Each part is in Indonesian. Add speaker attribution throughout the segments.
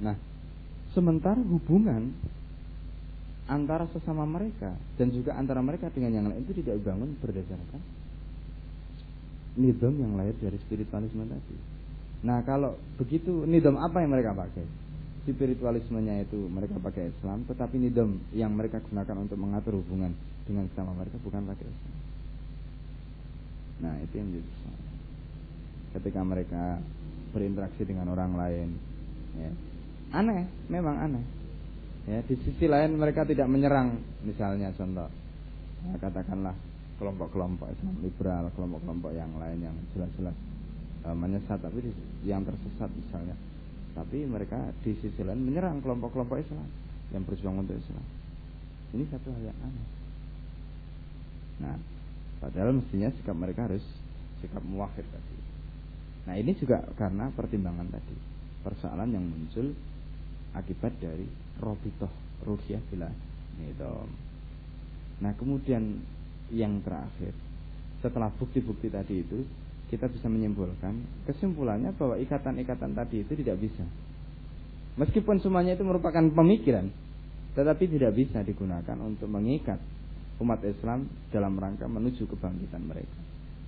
Speaker 1: Nah, sementara hubungan antara sesama mereka dan juga antara mereka dengan yang lain itu tidak dibangun berdasarkan nidom yang lahir dari spiritualisme tadi. Nah kalau begitu nidom apa yang mereka pakai? Spiritualismenya itu mereka pakai Islam, tetapi nidom yang mereka gunakan untuk mengatur hubungan dengan sesama mereka bukan pakai Islam. Nah itu yang menjadi Ketika mereka berinteraksi dengan orang lain, ya, aneh, memang aneh Ya, di sisi lain mereka tidak menyerang, misalnya contoh, ya, katakanlah kelompok-kelompok Islam liberal, kelompok-kelompok yang lain yang jelas-jelas e, menyesat, tapi yang tersesat misalnya, tapi mereka di sisi lain menyerang kelompok-kelompok Islam yang berjuang untuk Islam. Ini satu hal yang aneh. Nah, padahal mestinya sikap mereka harus sikap muwahhid tadi. Nah, ini juga karena pertimbangan tadi, persoalan yang muncul akibat dari robitoh ruhiyah bila nidom. Nah kemudian yang terakhir setelah bukti-bukti tadi itu kita bisa menyimpulkan kesimpulannya bahwa ikatan-ikatan tadi itu tidak bisa. Meskipun semuanya itu merupakan pemikiran, tetapi tidak bisa digunakan untuk mengikat umat Islam dalam rangka menuju kebangkitan mereka.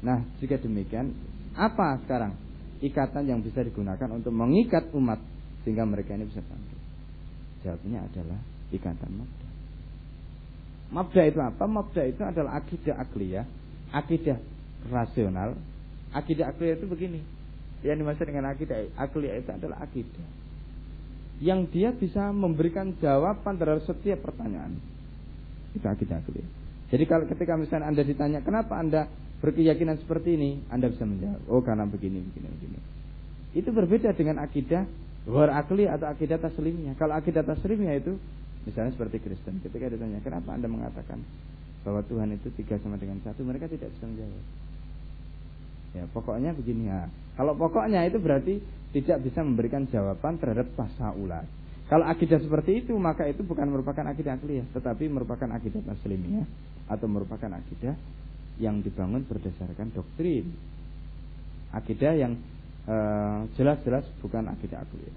Speaker 1: Nah, jika demikian, apa sekarang ikatan yang bisa digunakan untuk mengikat umat sehingga mereka ini bisa bangkit? Jawabnya adalah ikatan mabda. Mabda itu apa? Mabda itu adalah akidah akliyah, akidah rasional. Akidah akliyah itu begini. Yang dimaksud dengan akidah akliyah itu adalah akidah yang dia bisa memberikan jawaban terhadap setiap pertanyaan. Itu akidah akliyah. Jadi kalau ketika misalnya Anda ditanya kenapa Anda berkeyakinan seperti ini, Anda bisa menjawab, oh karena begini, begini, begini. Itu berbeda dengan akidah Luar akli atau akidah taslimnya. Kalau akidah taslimnya itu misalnya seperti Kristen. Ketika ditanya, kenapa anda mengatakan bahwa Tuhan itu tiga sama dengan satu, mereka tidak bisa menjawab. Ya, pokoknya begini ya. Kalau pokoknya itu berarti tidak bisa memberikan jawaban terhadap tasawulat. Kalau akidah seperti itu maka itu bukan merupakan akidah akliyah, tetapi merupakan akidah taslimiyah atau merupakan akidah yang dibangun berdasarkan doktrin. Akidah yang Eh, jelas-jelas bukan akidah akliyah.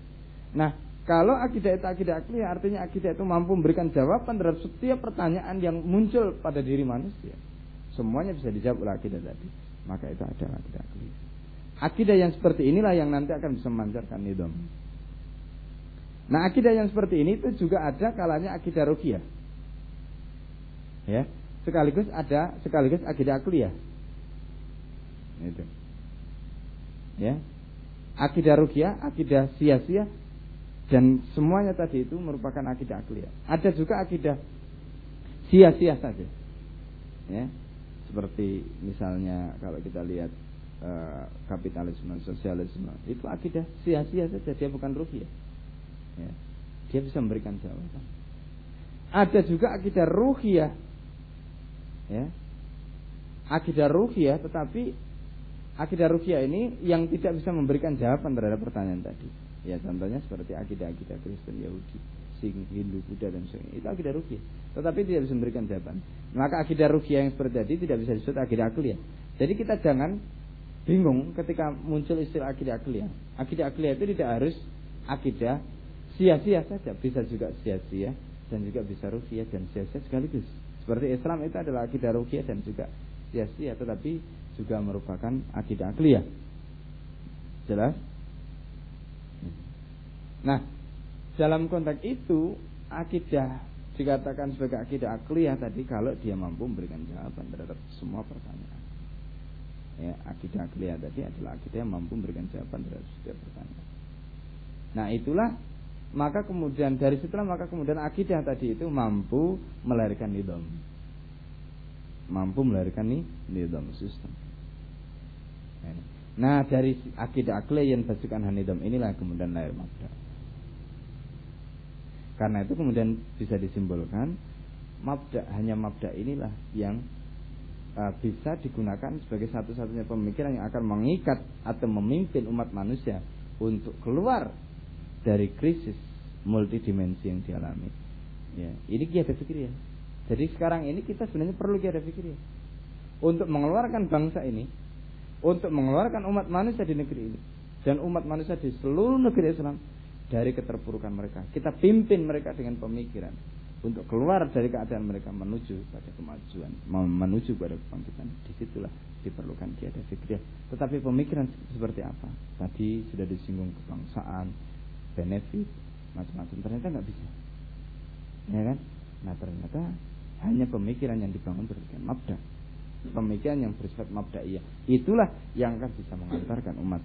Speaker 1: Nah, kalau akidah itu akidah akliyah artinya akidah itu mampu memberikan jawaban terhadap setiap pertanyaan yang muncul pada diri manusia. Semuanya bisa dijawab oleh akidah tadi. Maka itu adalah akidah akliyah. Akidah yang seperti inilah yang nanti akan bisa memancarkan nidom. Nah, akidah yang seperti ini itu juga ada kalanya akidah rukiah. Ya, sekaligus ada sekaligus akidah akliyah. Itu. Ya, akidah rukyah, akidah sia-sia dan semuanya tadi itu merupakan akidah akliyah. Ada juga akidah sia-sia saja. Ya. Seperti misalnya kalau kita lihat uh, kapitalisme, sosialisme, itu akidah sia-sia saja, dia bukan rukyah. Ya. Dia bisa memberikan jawaban. Ada juga akidah ruhiyah. Ya. Akidah ruhiyah tetapi akidah rukyah ini yang tidak bisa memberikan jawaban terhadap pertanyaan tadi. Ya contohnya seperti akidah-akidah Kristen, Yahudi, Sing, Hindu, Buddha dan sebagainya. Itu akidah rukyah. Tetapi tidak bisa memberikan jawaban. Maka akidah rukyah yang seperti tadi tidak bisa disebut akidah akliyah. Jadi kita jangan bingung ketika muncul istilah akidah akliyah. Akidah akliyah itu tidak harus akidah sia-sia saja, bisa juga sia-sia dan juga bisa rukyah dan sia-sia sekaligus. Seperti Islam itu adalah akidah rukyah dan juga sia-sia, tetapi juga merupakan akidah akliyah. Jelas? Nah, dalam konteks itu akidah dikatakan sebagai akidah akliyah tadi kalau dia mampu memberikan jawaban terhadap semua pertanyaan. Ya, akidah akliyah tadi adalah akidah yang mampu memberikan jawaban terhadap setiap pertanyaan. Nah, itulah maka kemudian dari situlah maka kemudian akidah tadi itu mampu melahirkan nidom mampu melahirkan nih nidom sistem. Nah dari akidah akli yang basukan hanidom inilah kemudian lahir mabda. Karena itu kemudian bisa disimpulkan mabda hanya mabda inilah yang uh, bisa digunakan sebagai satu-satunya pemikiran yang akan mengikat atau memimpin umat manusia untuk keluar dari krisis multidimensi yang dialami. Ya, ini kiat fikir ya. Jadi sekarang ini kita sebenarnya perlu kiat fikir ya. Untuk mengeluarkan bangsa ini untuk mengeluarkan umat manusia di negeri ini dan umat manusia di seluruh negeri Islam dari keterpurukan mereka. Kita pimpin mereka dengan pemikiran untuk keluar dari keadaan mereka menuju pada kemajuan, menuju pada kebangkitan. Di situlah diperlukan kiada fikriah. Tetapi pemikiran seperti apa? Tadi sudah disinggung kebangsaan, benefit, macam-macam. Ternyata nggak bisa, ya kan? Nah ternyata hanya pemikiran yang dibangun berdasarkan mabda. Pemikiran yang bersifat mabda'iyah. Itulah yang akan bisa mengantarkan umat.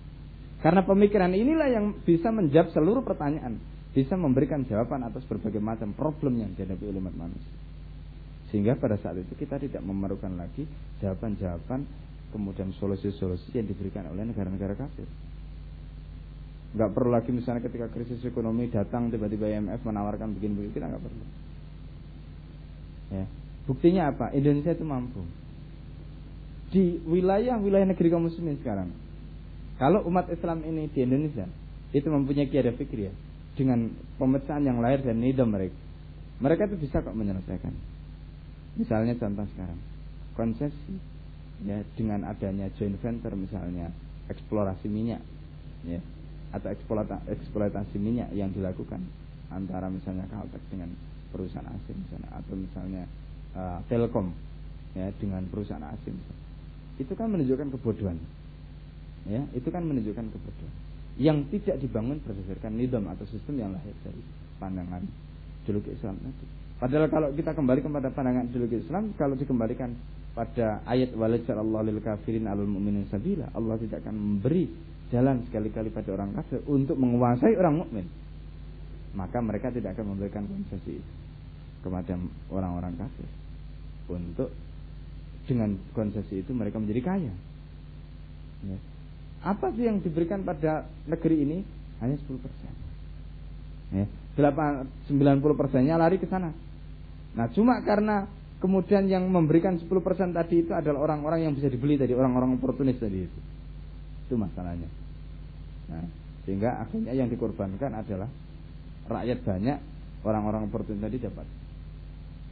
Speaker 1: Karena pemikiran inilah yang bisa menjawab seluruh pertanyaan bisa memberikan jawaban atas berbagai macam problem yang dihadapi oleh umat manusia. Sehingga pada saat itu kita tidak memerlukan lagi jawaban-jawaban kemudian solusi-solusi yang diberikan oleh negara-negara kafir. Gak perlu lagi misalnya ketika krisis ekonomi datang tiba-tiba IMF menawarkan begini-begini kita nggak perlu. Ya. Buktinya apa? Indonesia itu mampu. Di wilayah-wilayah negeri kaum muslimin sekarang, kalau umat Islam ini di Indonesia itu mempunyai kiada fikir ya, dengan pemecahan yang lahir dan nidam mereka. Mereka itu bisa kok menyelesaikan. Misalnya contoh sekarang, konsesi ya dengan adanya joint venture misalnya eksplorasi minyak ya atau eksploitasi, eksploitasi minyak yang dilakukan antara misalnya Caltex dengan perusahaan asing misalnya atau misalnya uh, Telkom ya dengan perusahaan asing itu kan menunjukkan kebodohan ya itu kan menunjukkan kebodohan yang tidak dibangun berdasarkan nidam atau sistem yang lahir dari pandangan ideologi Islam itu. Padahal kalau kita kembali kepada pandangan ideologi Islam, kalau dikembalikan pada ayat Allah lil kafirin alul mu'minin sabila, Allah tidak akan memberi jalan sekali-kali pada orang kafir untuk menguasai orang mukmin. Maka mereka tidak akan memberikan konsesi kepada orang-orang kafir untuk dengan konsesi itu mereka menjadi kaya. Ya. Apa sih yang diberikan pada negeri ini? Hanya 10 persen. Ya, 90 persennya lari ke sana. Nah cuma karena kemudian yang memberikan 10 persen tadi itu adalah orang-orang yang bisa dibeli tadi, orang-orang oportunis tadi itu. Itu masalahnya. Nah, sehingga akhirnya yang dikorbankan adalah rakyat banyak, orang-orang oportunis tadi dapat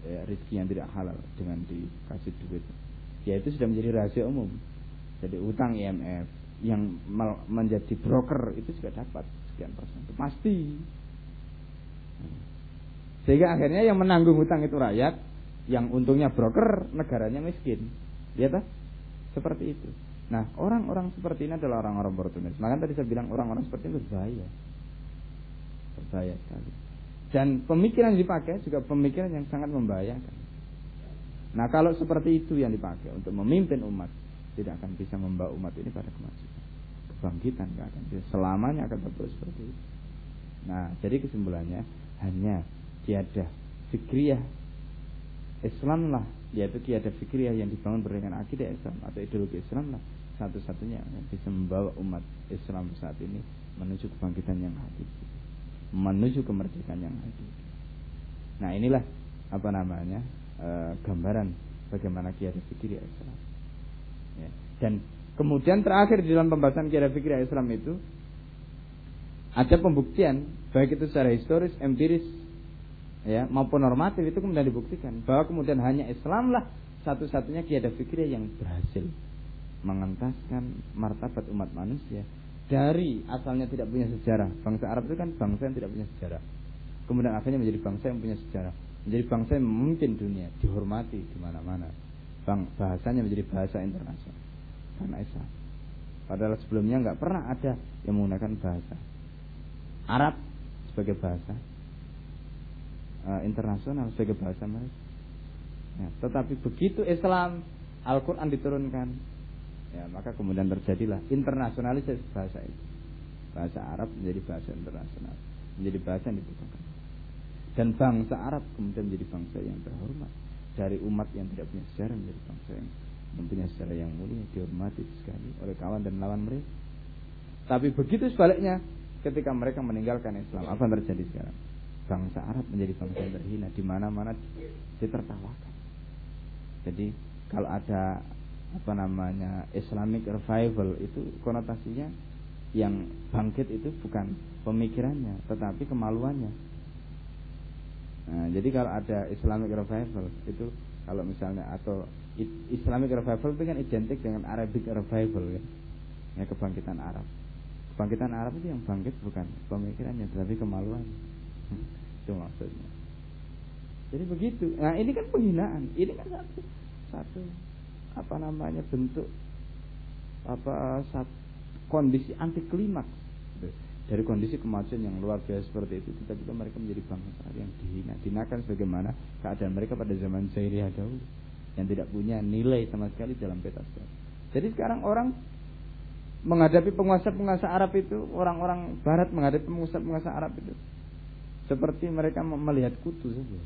Speaker 1: ya, rezeki yang tidak halal dengan dikasih duit. Ya itu sudah menjadi rahasia umum. Jadi utang IMF, yang menjadi broker itu juga dapat sekian persen. Itu pasti. Sehingga akhirnya yang menanggung hutang itu rakyat yang untungnya broker negaranya miskin. Ya tak seperti itu. Nah orang-orang seperti ini adalah orang-orang oportunis. Makanya tadi saya bilang orang-orang seperti ini berbahaya. Berbahaya sekali. Dan pemikiran yang dipakai juga pemikiran yang sangat membahayakan. Nah kalau seperti itu yang dipakai untuk memimpin umat tidak akan bisa membawa umat ini pada kemajuan. Kebangkitan nggak akan bisa. Selamanya akan terus seperti itu. Nah jadi kesimpulannya hanya tiada fikriyah Islam lah yaitu tiada fikriyah yang dibangun berdasarkan akidah Islam atau ideologi Islam lah. Satu-satunya yang bisa membawa umat Islam saat ini menuju kebangkitan yang hakiki menuju kemerdekaan yang hakiki nah inilah apa namanya e, gambaran bagaimana kiada fikir Islam Ya. Dan kemudian terakhir di dalam pembahasan kira fikir Islam itu ada pembuktian baik itu secara historis, empiris, ya maupun normatif itu kemudian dibuktikan bahwa kemudian hanya Islam lah satu-satunya kiada fikir yang berhasil mengentaskan martabat umat manusia dari asalnya tidak punya sejarah. Bangsa Arab itu kan bangsa yang tidak punya sejarah. Kemudian akhirnya menjadi bangsa yang punya sejarah, menjadi bangsa yang memimpin dunia, dihormati di mana-mana bang bahasanya menjadi bahasa internasional karena Islam. Padahal sebelumnya nggak pernah ada yang menggunakan bahasa Arab sebagai bahasa uh, internasional sebagai bahasa mereka. Ya, tetapi begitu Islam Al-Quran diturunkan, ya maka kemudian terjadilah internasionalisasi bahasa itu. Bahasa Arab menjadi bahasa internasional, menjadi bahasa yang dibutuhkan. Dan bangsa Arab kemudian menjadi bangsa yang terhormat dari umat yang tidak punya sejarah menjadi bangsa yang mempunyai sejarah yang mulia dihormati sekali oleh kawan dan lawan mereka. Tapi begitu sebaliknya ketika mereka meninggalkan Islam apa yang terjadi sekarang? Bangsa Arab menjadi bangsa yang terhina di mana-mana ditertawakan. Jadi kalau ada apa namanya Islamic revival itu konotasinya yang bangkit itu bukan pemikirannya tetapi kemaluannya Nah, jadi kalau ada Islamic revival itu kalau misalnya atau Islamic revival itu kan identik dengan Arabic revival ya, ya kebangkitan Arab. Kebangkitan Arab itu yang bangkit bukan pemikirannya, tapi kemaluan. itu maksudnya. Jadi begitu. Nah ini kan penghinaan. Ini kan satu, satu apa namanya bentuk apa saat kondisi anti klimaks dari kondisi kemajuan yang luar biasa seperti itu tiba-tiba mereka menjadi bangsa yang dihina dinakan sebagaimana keadaan mereka pada zaman jahiliyah dahulu yang tidak punya nilai sama sekali dalam peta sejarah. Jadi sekarang orang menghadapi penguasa-penguasa Arab itu orang-orang Barat menghadapi penguasa-penguasa Arab itu seperti mereka melihat kutu saja.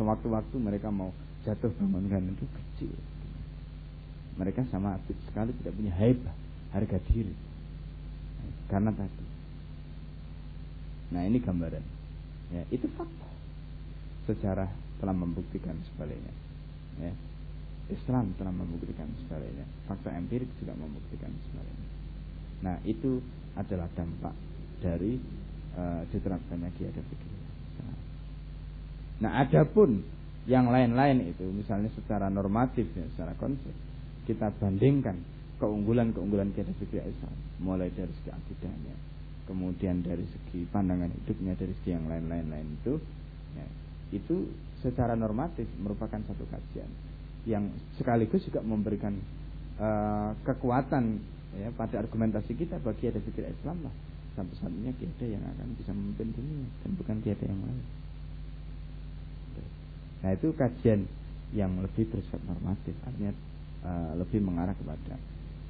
Speaker 1: Sewaktu-waktu mereka mau jatuh bangunkan itu kecil. Mereka sama aktif sekali tidak punya haibah, harga diri. Karena tadi Nah ini gambaran. Ya, itu fakta. Sejarah telah membuktikan sebaliknya. Ya. Islam telah membuktikan sebaliknya. Fakta empirik juga membuktikan sebaliknya. Nah itu adalah dampak dari uh, diterapkannya kiadah fikih. Nah adapun yang lain-lain itu misalnya secara normatif ya, secara konsep kita bandingkan keunggulan-keunggulan kiadah fikih Islam mulai dari segi akidahnya, kemudian dari segi pandangan hidupnya dari segi yang lain-lain lain itu ya, itu secara normatif merupakan satu kajian yang sekaligus juga memberikan uh, kekuatan ya pada argumentasi kita bagi ada pikir Islam lah satu-satunya kiai yang akan bisa memimpin dunia dan bukan kiai yang lain. Nah itu kajian yang lebih bersifat normatif artinya uh, lebih mengarah kepada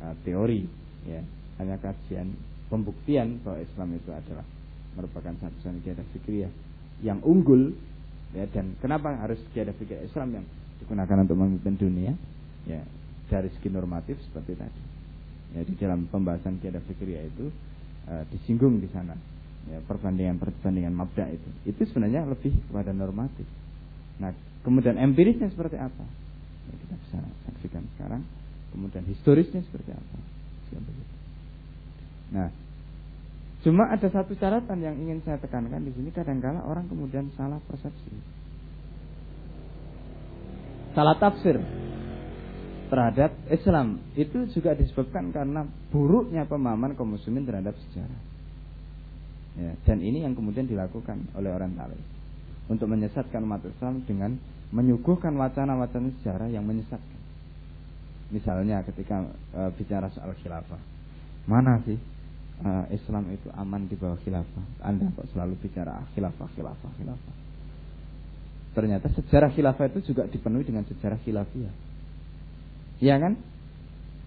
Speaker 1: uh, teori ya hanya kajian pembuktian bahwa Islam itu adalah merupakan satu satunya kiadah fikih yang unggul ya dan kenapa harus kiadah fikih Islam yang digunakan untuk memimpin dunia? Ya dari segi normatif seperti tadi. Ya di dalam pembahasan kiadah fikih itu uh, disinggung di sana ya perbandingan perbandingan mabda itu. Itu sebenarnya lebih kepada normatif. Nah kemudian empirisnya seperti apa? Ya, kita bisa saksikan sekarang. Kemudian historisnya seperti apa Nah, cuma ada satu catatan yang ingin saya tekankan di sini kadangkala orang kemudian salah persepsi. Salah tafsir terhadap Islam itu juga disebabkan karena buruknya pemahaman kaum muslimin terhadap sejarah. Ya, dan ini yang kemudian dilakukan oleh orang Talis untuk menyesatkan umat Islam dengan menyuguhkan wacana-wacana sejarah yang menyesatkan. Misalnya ketika e, bicara soal khilafah, mana sih uh, Islam itu aman di bawah khilafah. Anda kok selalu bicara khilafah, khilafah, khilafah. Ternyata sejarah khilafah itu juga dipenuhi dengan sejarah khilafiyah. Iya kan?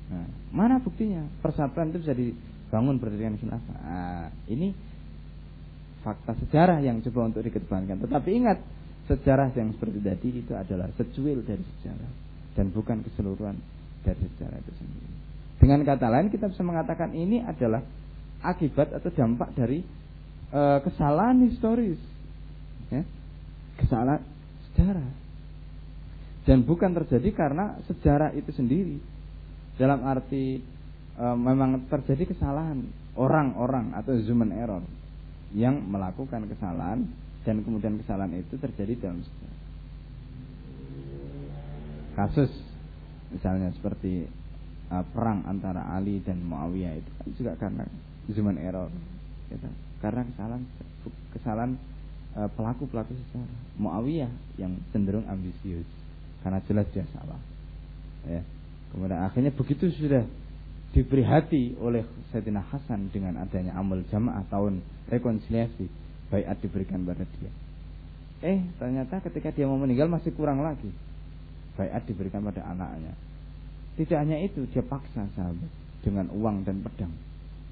Speaker 1: Nah, mana buktinya? Persatuan itu bisa dibangun berdasarkan khilafah. Nah, ini fakta sejarah yang coba untuk dikedepankan. Tetapi ingat, sejarah yang seperti tadi itu adalah secuil dari sejarah dan bukan keseluruhan dari sejarah itu sendiri. Dengan kata lain kita bisa mengatakan ini adalah akibat atau dampak dari e, kesalahan historis, ya, kesalahan sejarah, dan bukan terjadi karena sejarah itu sendiri. Dalam arti e, memang terjadi kesalahan orang-orang atau human error yang melakukan kesalahan dan kemudian kesalahan itu terjadi dalam sejarah. Kasus misalnya seperti uh, perang antara Ali dan Muawiyah itu kan juga karena human error. Gitu. karena kesalahan kesalahan uh, pelaku-pelaku sejarah Muawiyah yang cenderung ambisius. Karena jelas dia salah. Ya. Kemudian akhirnya begitu sudah diberi hati oleh Sayyidina Hasan dengan adanya amal jamaah tahun rekonsiliasi bayat diberikan pada dia. Eh ternyata ketika dia mau meninggal masih kurang lagi. Bayat diberikan pada anaknya. Tidak hanya itu dia paksa sahabat dengan uang dan pedang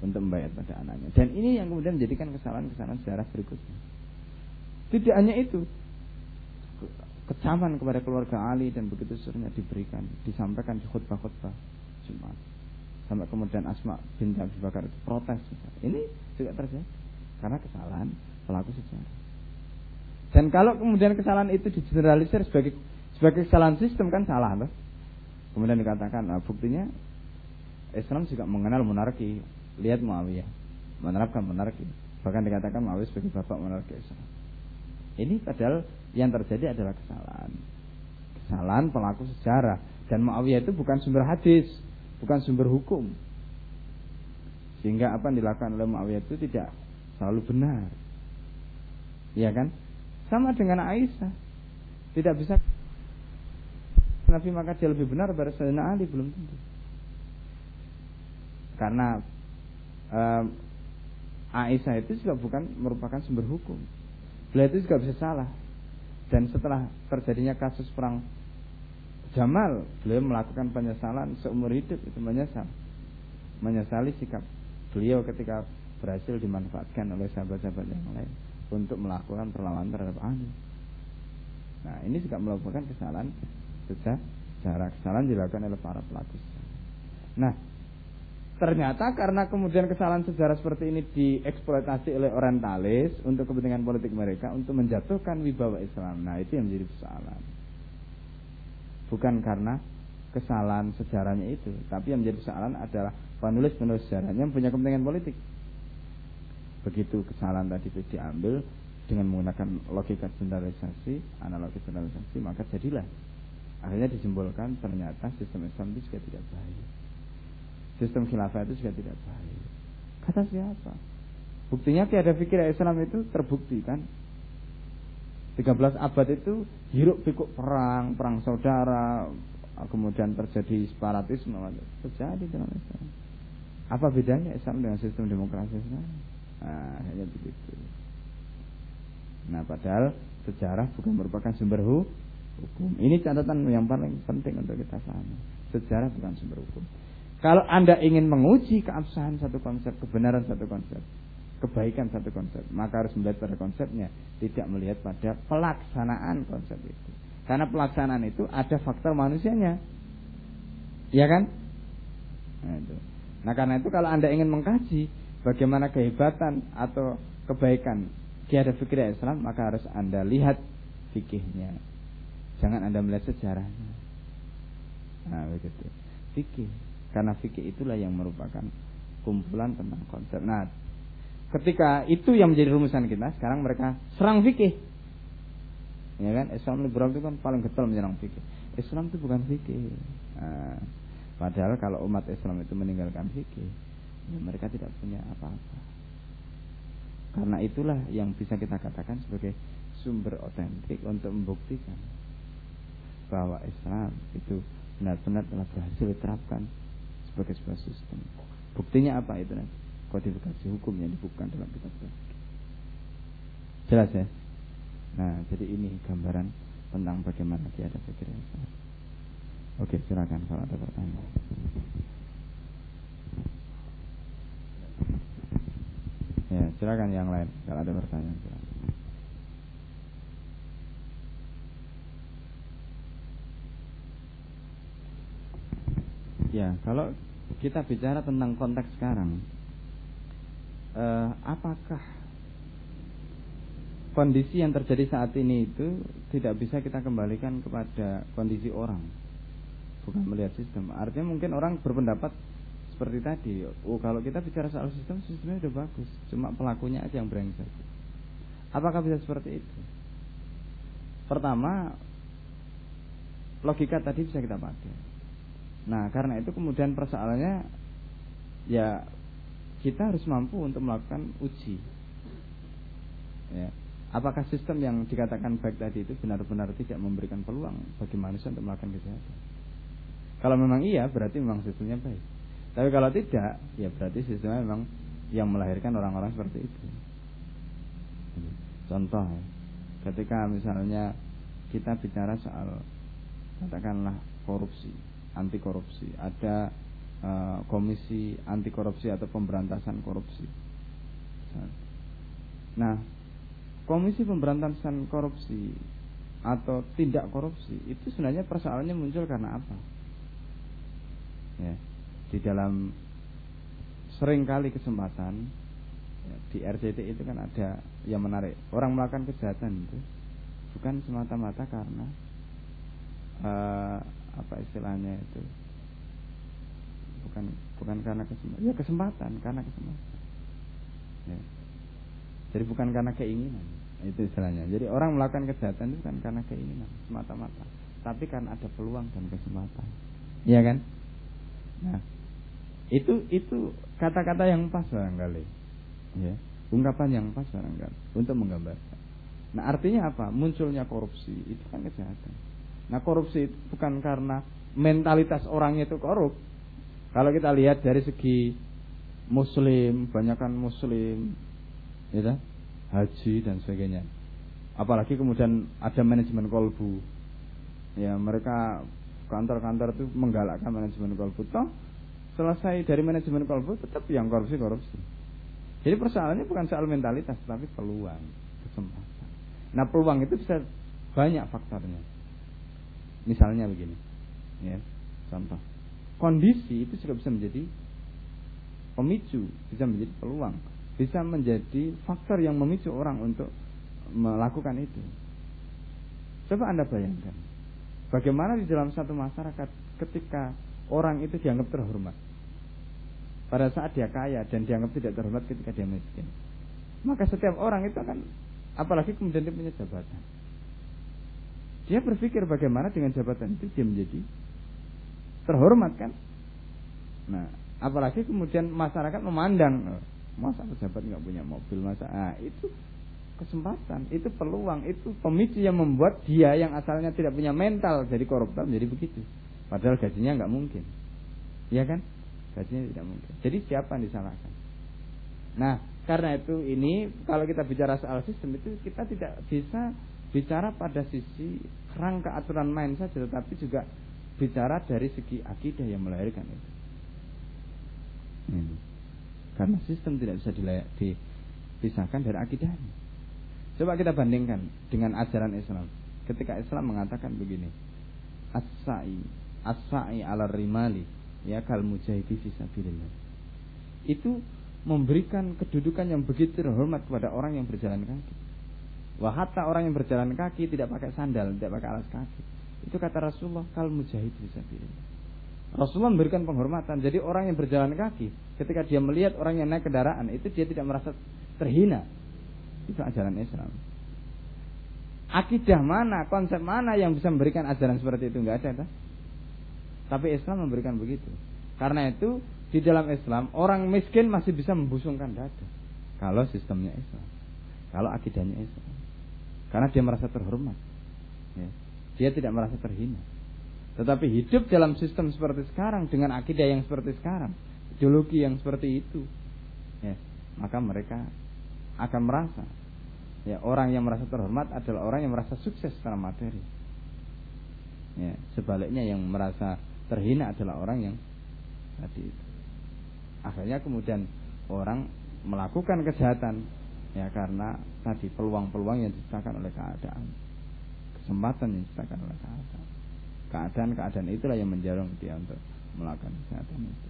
Speaker 1: untuk membayar pada anaknya. Dan ini yang kemudian menjadikan kesalahan-kesalahan sejarah berikutnya. Tidak hanya itu, kecaman kepada keluarga Ali dan begitu seterusnya diberikan, disampaikan di khutbah-khutbah Jumat. Sampai kemudian Asma bin Abi Bakar itu protes. Ini juga terjadi karena kesalahan pelaku sejarah. Dan kalau kemudian kesalahan itu digeneralisir sebagai sebagai kesalahan sistem kan salah loh. Kemudian dikatakan nah, buktinya Islam juga mengenal monarki Lihat Muawiyah menerapkan monarki. Bahkan dikatakan Muawiyah sebagai bapak monarki Islam. Ini padahal yang terjadi adalah kesalahan. Kesalahan pelaku sejarah. Dan Muawiyah itu bukan sumber hadis, bukan sumber hukum. Sehingga apa yang dilakukan oleh Muawiyah itu tidak selalu benar. Iya kan? Sama dengan Aisyah. Tidak bisa Nabi maka dia lebih benar daripada Sayyidina Ali belum tentu. Karena um, Aisyah itu juga bukan merupakan sumber hukum. Beliau itu juga bisa salah. Dan setelah terjadinya kasus perang Jamal, beliau melakukan penyesalan seumur hidup itu menyesal. Menyesali sikap beliau ketika berhasil dimanfaatkan oleh sahabat-sahabat yang lain untuk melakukan perlawanan terhadap Ali. Nah, ini juga merupakan kesalahan sejarah kesalahan dilakukan oleh para pelaku. Nah, ternyata karena kemudian kesalahan sejarah seperti ini dieksploitasi oleh orientalis untuk kepentingan politik mereka untuk menjatuhkan wibawa Islam. Nah, itu yang menjadi persoalan. Bukan karena kesalahan sejarahnya itu, tapi yang menjadi persoalan adalah penulis-penulis sejarahnya punya kepentingan politik. Begitu kesalahan tadi itu diambil dengan menggunakan logika generalisasi, analogi generalisasi, maka jadilah Akhirnya disimpulkan ternyata sistem Islam itu juga tidak baik. Sistem khilafah itu juga tidak baik. Kata siapa? Buktinya tiada pikir Islam itu terbukti kan. 13 abad itu hiruk pikuk perang, perang saudara, kemudian terjadi separatisme, terjadi dalam Islam. Apa bedanya Islam dengan sistem demokrasi Islam? Nah, hanya begitu. Nah, padahal sejarah bukan merupakan sumber hu, hukum. Ini catatan yang paling penting untuk kita pahami. Sejarah bukan sumber hukum. Kalau Anda ingin menguji keabsahan satu konsep, kebenaran satu konsep, kebaikan satu konsep, maka harus melihat pada konsepnya, tidak melihat pada pelaksanaan konsep itu. Karena pelaksanaan itu ada faktor manusianya. Iya kan? Nah, itu. nah karena itu kalau Anda ingin mengkaji bagaimana kehebatan atau kebaikan kiai fikir Islam, maka harus Anda lihat fikihnya, Jangan Anda melihat sejarahnya. Nah, begitu. Fikih. Karena fikih itulah yang merupakan kumpulan tentang konsep. Nah, ketika itu yang menjadi rumusan kita, sekarang mereka serang fikih. Ya kan? Islam liberal itu kan paling getol menyerang fikih. Islam itu bukan fikih. Nah, padahal kalau umat Islam itu meninggalkan fikih, ya mereka tidak punya apa-apa. Karena itulah yang bisa kita katakan sebagai sumber otentik untuk membuktikan bahwa Islam itu benar-benar telah berhasil diterapkan sebagai sebuah sistem. Buktinya apa itu nanti? Kodifikasi hukum yang dibukukan dalam kitab Jelas ya? Nah, jadi ini gambaran tentang bagaimana dia ada pikir yang salah. Oke, silakan kalau ada pertanyaan. Ya, silakan yang lain kalau ada pertanyaan. Silakan. Ya, kalau kita bicara tentang konteks sekarang, eh, apakah kondisi yang terjadi saat ini itu tidak bisa kita kembalikan kepada kondisi orang, bukan melihat sistem. Artinya mungkin orang berpendapat seperti tadi, oh kalau kita bicara soal sistem, sistemnya sudah bagus, cuma pelakunya aja yang brengsek. Apakah bisa seperti itu? Pertama, logika tadi bisa kita pakai Nah, karena itu kemudian persoalannya ya kita harus mampu untuk melakukan uji. Ya. Apakah sistem yang dikatakan baik tadi itu benar-benar tidak memberikan peluang bagi manusia untuk melakukan kejahatan? Kalau memang iya, berarti memang sistemnya baik. Tapi kalau tidak, ya berarti sistemnya memang yang melahirkan orang-orang seperti itu. Contoh, ya, ketika misalnya kita bicara soal katakanlah korupsi, anti korupsi, ada uh, komisi anti korupsi atau pemberantasan korupsi. Nah, komisi pemberantasan korupsi atau tindak korupsi itu sebenarnya persoalannya muncul karena apa? Ya, di dalam sering kali kesempatan ya, di RCT itu kan ada yang menarik orang melakukan kejahatan itu bukan semata-mata karena uh, apa istilahnya itu bukan bukan karena kesempatan ya kesempatan karena kesempatan ya. jadi bukan karena keinginan itu istilahnya jadi orang melakukan kejahatan itu kan karena keinginan semata-mata tapi kan ada peluang dan kesempatan iya kan nah Itu itu kata-kata yang pas barangkali. Ya, ungkapan yang pas barangkali untuk menggambarkan. Nah, artinya apa? Munculnya korupsi itu kan kejahatan. Nah, korupsi itu bukan karena mentalitas orangnya itu korup. Kalau kita lihat dari segi muslim, banyakkan muslim, ya, haji dan sebagainya. Apalagi kemudian ada manajemen kolbu. Ya, mereka kantor-kantor itu menggalakkan manajemen kolbu. Toh selesai dari manajemen kolbu tetap yang korupsi korupsi. Jadi persoalannya bukan soal mentalitas, tapi peluang, kesempatan. Nah peluang itu bisa banyak faktornya. Misalnya begini, ya, contoh. Kondisi itu juga bisa menjadi pemicu, bisa menjadi peluang, bisa menjadi faktor yang memicu orang untuk melakukan itu. Coba Anda bayangkan, bagaimana di dalam satu masyarakat ketika orang itu dianggap terhormat. Pada saat dia kaya dan dianggap tidak terhormat ketika dia miskin. Maka setiap orang itu akan apalagi kemudian dia punya jabatan. Dia berpikir bagaimana dengan jabatan itu dia menjadi terhormat kan? Nah, apalagi kemudian masyarakat memandang masa pejabat nggak punya mobil masa ah, itu kesempatan, itu peluang, itu pemicu yang membuat dia yang asalnya tidak punya mental jadi koruptor menjadi begitu. Padahal gajinya nggak mungkin, ya kan? Gajinya tidak mungkin. Jadi siapa yang disalahkan? Nah, karena itu ini kalau kita bicara soal sistem itu kita tidak bisa bicara pada sisi kerangka aturan main saja, tetapi juga bicara dari segi akidah yang melahirkan itu. Hmm. Karena sistem tidak bisa dipisahkan dari akidahnya. Coba kita bandingkan dengan ajaran Islam. Ketika Islam mengatakan begini, as-sa'i as-sa'i ala rimali ya kal mujahidi fisabilillah. Itu memberikan kedudukan yang begitu terhormat kepada orang yang berjalan kaki. Wah hatta orang yang berjalan kaki tidak pakai sandal, tidak pakai alas kaki. Itu kata Rasulullah kal mujahid fisabilillah. Rasulullah memberikan penghormatan. Jadi orang yang berjalan kaki, ketika dia melihat orang yang naik kendaraan, itu dia tidak merasa terhina. Itu ajaran Islam. Akidah mana, konsep mana yang bisa memberikan ajaran seperti itu? Enggak ada. Tak? Tapi Islam memberikan begitu. Karena itu di dalam Islam orang miskin masih bisa membusungkan dada. Kalau sistemnya Islam. Kalau akidahnya Islam. Karena dia merasa terhormat. Ya. Dia tidak merasa terhina. Tetapi hidup dalam sistem seperti sekarang dengan akidah yang seperti sekarang, ideologi yang seperti itu, ya, maka mereka akan merasa ya orang yang merasa terhormat adalah orang yang merasa sukses secara materi. Ya, sebaliknya yang merasa terhina adalah orang yang tadi itu. Akhirnya kemudian orang melakukan kejahatan ya karena tadi peluang-peluang yang diciptakan oleh keadaan, kesempatan yang diciptakan oleh keadaan. Keadaan-keadaan itulah yang mendorong dia untuk melakukan kejahatan itu.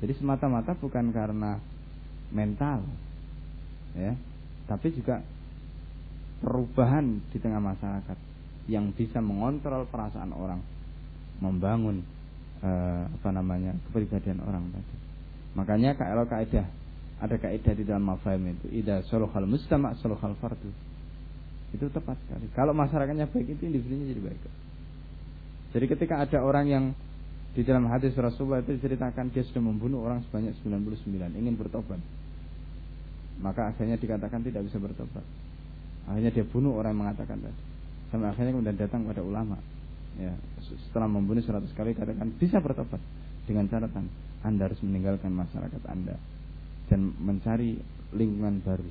Speaker 1: Jadi semata-mata bukan karena mental, ya tapi juga perubahan di tengah masyarakat yang bisa mengontrol perasaan orang membangun eh, apa namanya kepribadian orang tadi makanya kalau kaidah ada kaidah di dalam mafahim itu. Ida soluhal mustama soluhal fardu. Itu tepat sekali. Kalau masyarakatnya baik itu individunya jadi baik jadi ketika ada orang yang di dalam hadis Rasulullah itu diceritakan dia sudah membunuh orang sebanyak 99 ingin bertobat. Maka akhirnya dikatakan tidak bisa bertobat. Akhirnya dia bunuh orang yang mengatakan tadi. Sampai akhirnya kemudian datang pada ulama. Ya, setelah membunuh seratus kali katakan bisa bertobat. Dengan catatan Anda harus meninggalkan masyarakat Anda dan mencari lingkungan baru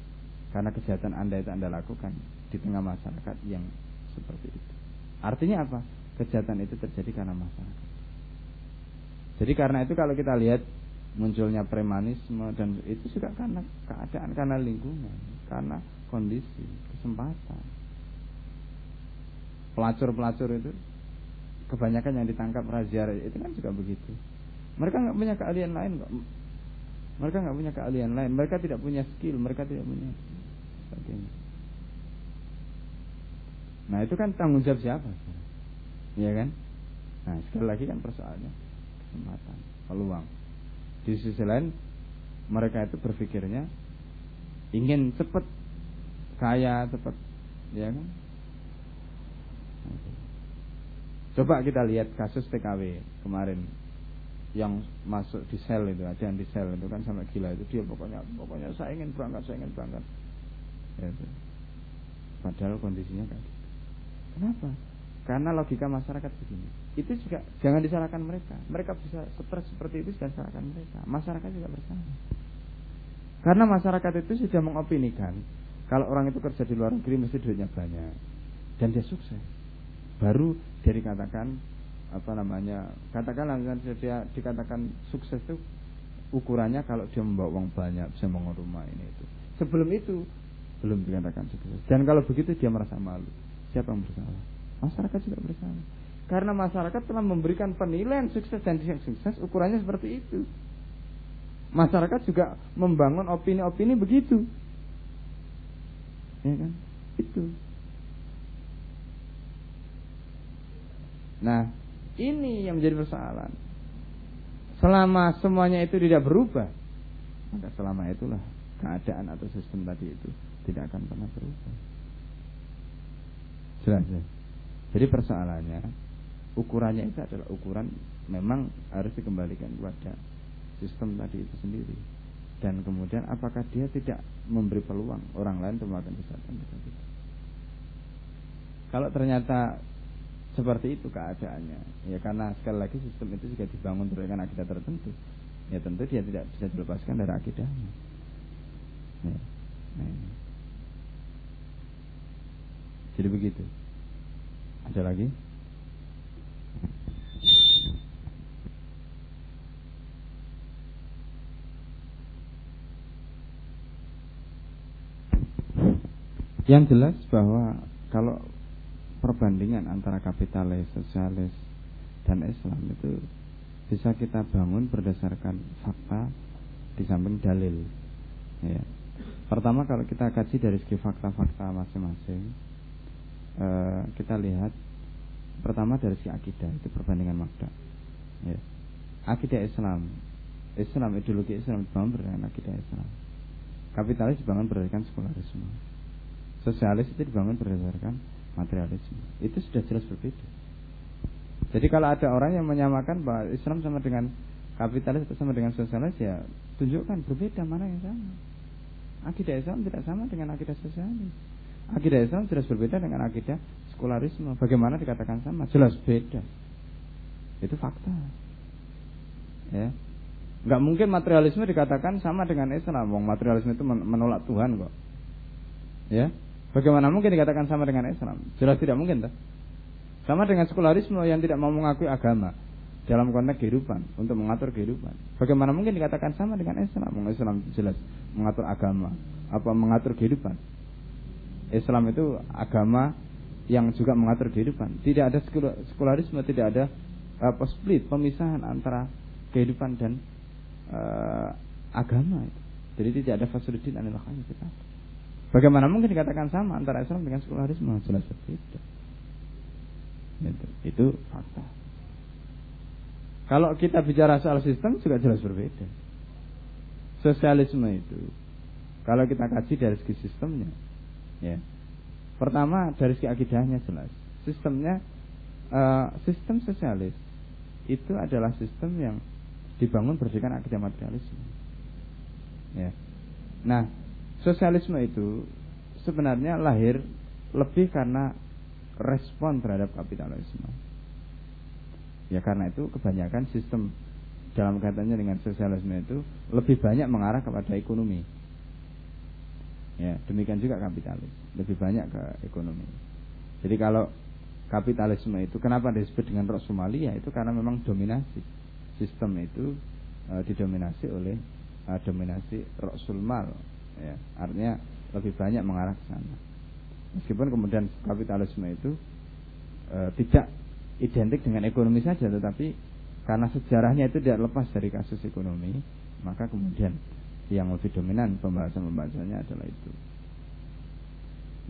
Speaker 1: karena kejahatan Anda itu Anda lakukan di tengah masyarakat yang seperti itu. Artinya apa? Kejahatan itu terjadi karena masyarakat. Jadi karena itu kalau kita lihat munculnya premanisme dan itu juga karena keadaan karena lingkungan karena kondisi kesempatan pelacur-pelacur itu kebanyakan yang ditangkap razia itu kan juga begitu mereka nggak punya keahlian lain kok mereka nggak punya keahlian lain. Mereka tidak punya skill. Mereka tidak punya nah itu kan tanggung jawab siapa? Ya kan? Nah sekali lagi kan persoalannya kesempatan peluang. Di sisi lain mereka itu berpikirnya ingin cepat kaya cepat ya kan? Coba kita lihat kasus TKW kemarin yang masuk di sel itu aja yang di sel itu kan sampai gila itu. Dia pokoknya pokoknya saya ingin berangkat saya ingin berangkat. Ya, itu. padahal kondisinya gitu. kenapa? Karena logika masyarakat begini. Itu juga jangan disalahkan mereka. Mereka bisa stres seperti itu jangan salahkan mereka. Masyarakat juga bersama karena masyarakat itu sudah mengopinikan kalau orang itu kerja di luar negeri mesti duitnya banyak. Dan dia sukses. Baru dia dikatakan apa namanya katakanlah dia dikatakan sukses itu ukurannya kalau dia membawa uang banyak bisa membangun rumah ini itu. Sebelum itu belum dikatakan sukses. Dan kalau begitu dia merasa malu. Siapa yang bersalah? Masyarakat juga bersalah. Karena masyarakat telah memberikan penilaian sukses dan tidak sukses ukurannya seperti itu. Masyarakat juga membangun opini-opini begitu. Ya kan? Itu. Nah ini yang menjadi persoalan. Selama semuanya itu tidak berubah, maka selama itulah keadaan atau sistem tadi itu tidak akan pernah berubah. Jelas ya? Jadi persoalannya ukurannya itu adalah ukuran memang harus dikembalikan kepada sistem tadi itu sendiri dan kemudian apakah dia tidak memberi peluang orang lain untuk melakukan kesalahan kalau ternyata seperti itu keadaannya. Ya karena sekali lagi sistem itu juga dibangun berdasarkan akidah tertentu. Ya tentu dia tidak bisa dilepaskan dari akidahnya. Ya. nah, jadi begitu. Ada lagi? Yang jelas bahwa kalau perbandingan antara kapitalis, sosialis, dan Islam itu bisa kita bangun berdasarkan fakta di samping dalil. Ya. Pertama kalau kita kaji dari segi fakta-fakta masing-masing, eh, kita lihat pertama dari segi akidah itu perbandingan makna. Ya. Akidah Islam, Islam ideologi Islam dibangun berdasarkan akidah Islam. Kapitalis dibangun berdasarkan sekularisme. Sosialis itu dibangun berdasarkan materialisme. Itu sudah jelas berbeda. Jadi kalau ada orang yang menyamakan bahwa Islam sama dengan kapitalis atau sama dengan sosialis ya tunjukkan berbeda mana yang sama. Akidah Islam tidak sama dengan akidah sosialis. Akidah Islam jelas berbeda dengan akidah sekularisme. Bagaimana dikatakan sama? Jelas beda. Itu fakta. Ya. Nggak mungkin materialisme dikatakan sama dengan Islam. Wong materialisme itu menolak Tuhan kok. Ya. Bagaimana mungkin dikatakan sama dengan Islam? Jelas tidak mungkin, tak? Sama dengan sekularisme yang tidak mau mengakui agama dalam konteks kehidupan untuk mengatur kehidupan. Bagaimana mungkin dikatakan sama dengan Islam? Islam jelas mengatur agama, apa mengatur kehidupan. Islam itu agama yang juga mengatur kehidupan. Tidak ada sekularisme, tidak ada apa split, pemisahan antara kehidupan dan uh, agama. Jadi tidak ada fasulidin anil kita. Bagaimana mungkin dikatakan sama antara Islam dengan sekularisme? Jelas berbeda. Itu, itu fakta. Kalau kita bicara soal sistem juga jelas berbeda. Sosialisme itu, kalau kita kaji dari segi sistemnya, ya. Pertama dari segi akidahnya jelas. Sistemnya, uh, sistem sosialis itu adalah sistem yang dibangun berdasarkan akidah materialisme. Ya. Nah, Sosialisme itu sebenarnya lahir lebih karena respon terhadap kapitalisme. Ya karena itu kebanyakan sistem dalam kaitannya dengan sosialisme itu lebih banyak mengarah kepada ekonomi. Ya, demikian juga kapitalis, lebih banyak ke ekonomi. Jadi kalau kapitalisme itu kenapa disebut dengan Somalia itu karena memang dominasi sistem itu e, didominasi oleh e, dominasi Rasul Mal ya artinya lebih banyak mengarah ke sana. Meskipun kemudian kapitalisme itu e, tidak identik dengan ekonomi saja tetapi karena sejarahnya itu tidak lepas dari kasus ekonomi maka kemudian yang lebih dominan pembahasan-pembahasannya adalah itu.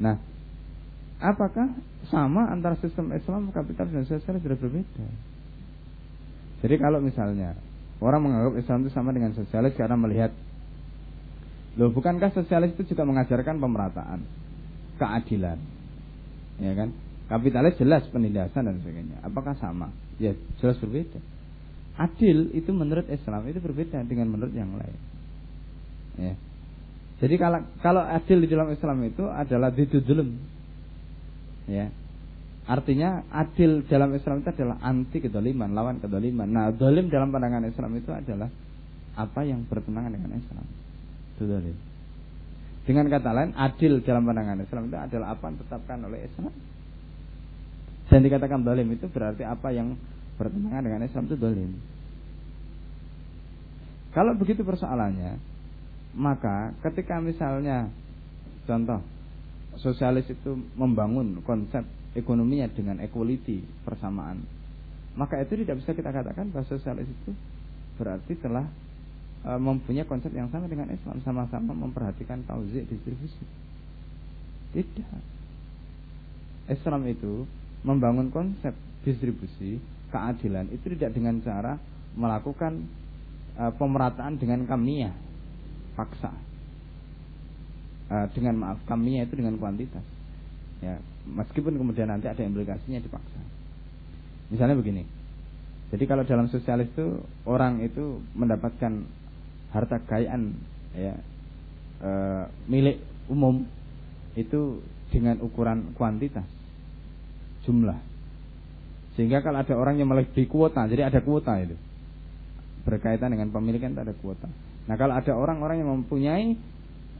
Speaker 1: Nah apakah sama antara sistem Islam kapitalis dan sosialis sudah berbeda? Jadi kalau misalnya orang menganggap Islam itu sama dengan sosialis karena melihat Loh, bukankah sosialis itu juga mengajarkan pemerataan, keadilan? Ya kan? Kapitalis jelas penindasan dan sebagainya. Apakah sama? Ya, jelas berbeda. adil itu menurut Islam itu berbeda dengan menurut yang lain. Ya. Jadi kalau kalau adil di dalam Islam itu adalah didudulum. Ya. Artinya adil dalam Islam itu adalah anti kedoliman, lawan kedoliman. Nah, dolim dalam pandangan Islam itu adalah apa yang bertentangan dengan Islam. Dolim. Dengan kata lain, adil dalam pandangan Islam itu adalah apa yang ditetapkan oleh Islam. Dan dikatakan dolim itu berarti apa yang bertentangan dengan Islam itu dolim. Kalau begitu persoalannya, maka ketika misalnya contoh sosialis itu membangun konsep ekonominya dengan equality persamaan, maka itu tidak bisa kita katakan bahwa sosialis itu berarti telah e, mempunyai konsep yang sama dengan Islam, sama-sama memperhatikan tauzik distribusi. Tidak. Islam itu membangun konsep distribusi keadilan itu tidak dengan cara melakukan e, pemerataan dengan kamnia paksa. E, dengan maaf kamnia itu dengan kuantitas. Ya meskipun kemudian nanti ada implikasinya dipaksa. Misalnya begini. Jadi kalau dalam sosialis itu orang itu mendapatkan harta kekayaan ya e, milik umum itu dengan ukuran kuantitas jumlah sehingga kalau ada orang yang melebihi kuota jadi ada kuota itu berkaitan dengan pemilikan ada kuota. Nah kalau ada orang-orang yang mempunyai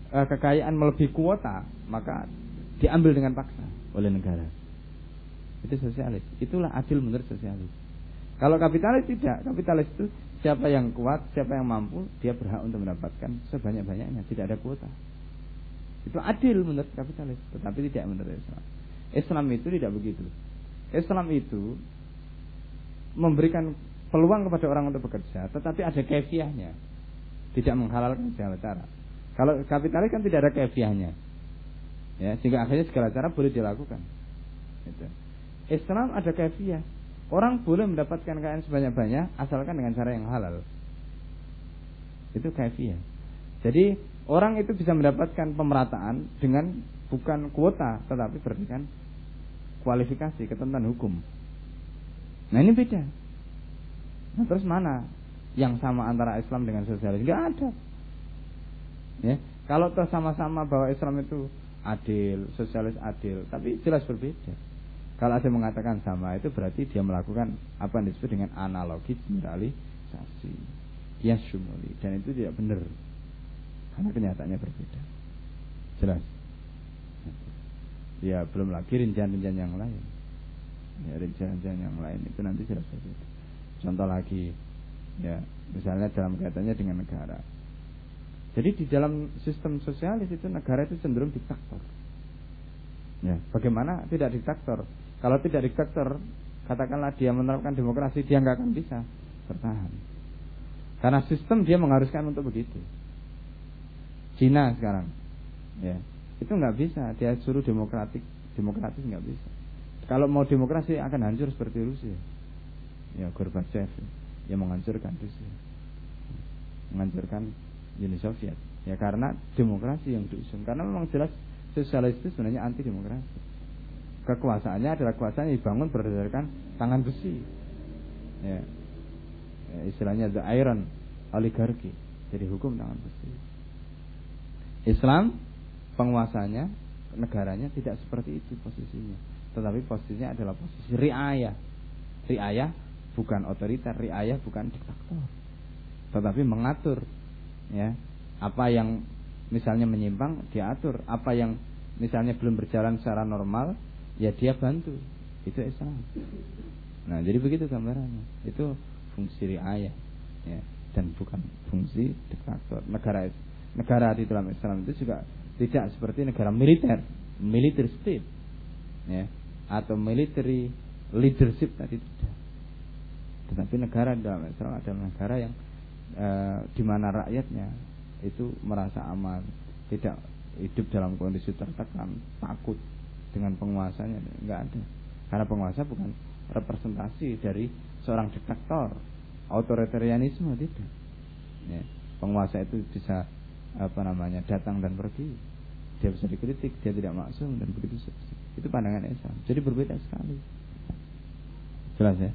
Speaker 1: uh, kekayaan melebihi kuota, maka diambil dengan paksa oleh negara. Itu sosialis. Itulah adil menurut sosialis. Kalau kapitalis tidak, kapitalis itu siapa yang kuat, siapa yang mampu, dia berhak untuk mendapatkan sebanyak-banyaknya, tidak ada kuota. Itu adil menurut kapitalis, tetapi tidak menurut Islam. Islam itu tidak begitu. Islam itu memberikan peluang kepada orang untuk bekerja, tetapi ada kefiahnya. Tidak menghalalkan segala cara. Kalau kapitalis kan tidak ada kefiahnya. Ya, sehingga akhirnya segala cara boleh dilakukan. Gitu. Islam ada kefiah. Orang boleh mendapatkan kekayaan sebanyak-banyak asalkan dengan cara yang halal. Itu kefiah. Jadi orang itu bisa mendapatkan pemerataan dengan bukan kuota tetapi berdasarkan kualifikasi ketentuan hukum. Nah ini beda. Nah, terus mana yang sama antara Islam dengan sosialis? Enggak ada. Ya, kalau sama-sama bahwa Islam itu adil, sosialis adil, tapi jelas berbeda. Kalau yang mengatakan sama itu berarti dia melakukan apa yang disebut dengan analogi generalisasi. Ya syumuli dan itu tidak benar. Karena kenyataannya berbeda. Jelas. Ya belum lagi rincian-rincian yang lain. Ya rincian-rincian yang lain itu nanti jelas berbeda. Contoh lagi, ya misalnya dalam kaitannya dengan negara. Jadi di dalam sistem sosialis itu negara itu cenderung diktator. Ya, bagaimana tidak diktator? Kalau tidak diktator, katakanlah dia menerapkan demokrasi, dia nggak akan bisa bertahan. Karena sistem dia mengharuskan untuk begitu. Cina sekarang, ya itu nggak bisa. Dia suruh demokratik, demokratis nggak bisa. Kalau mau demokrasi akan hancur seperti Rusia ya Gorbachev yang menghancurkan Rusia menghancurkan Uni Soviet ya karena demokrasi yang diusung karena memang jelas sosialis itu sebenarnya anti demokrasi kekuasaannya adalah kekuasaan yang dibangun berdasarkan tangan besi. Ya, ya istilahnya the iron oligarki. Jadi hukum tangan besi. Islam penguasanya negaranya tidak seperti itu posisinya. Tetapi posisinya adalah posisi riayah. Riayah bukan otoriter, riayah bukan diktator. Tetapi mengatur ya. Apa yang misalnya menyimpang diatur, apa yang misalnya belum berjalan secara normal ya dia bantu. Itu Islam. Nah, jadi begitu gambarannya. Itu fungsi riayah ya dan bukan fungsi diktator. Negara negara di dalam Islam itu juga tidak seperti negara militer, military state ya atau military leadership tadi tidak. Tetapi negara dalam Islam adalah negara yang e, di mana rakyatnya itu merasa aman, tidak hidup dalam kondisi tertekan, takut dengan penguasanya, enggak ada. Karena penguasa bukan representasi dari seorang diktator, otoritarianisme tidak. Ya, penguasa itu bisa apa namanya datang dan pergi, dia bisa dikritik, dia tidak maksum dan begitu Itu pandangan Islam. Jadi berbeda sekali. Jelas ya?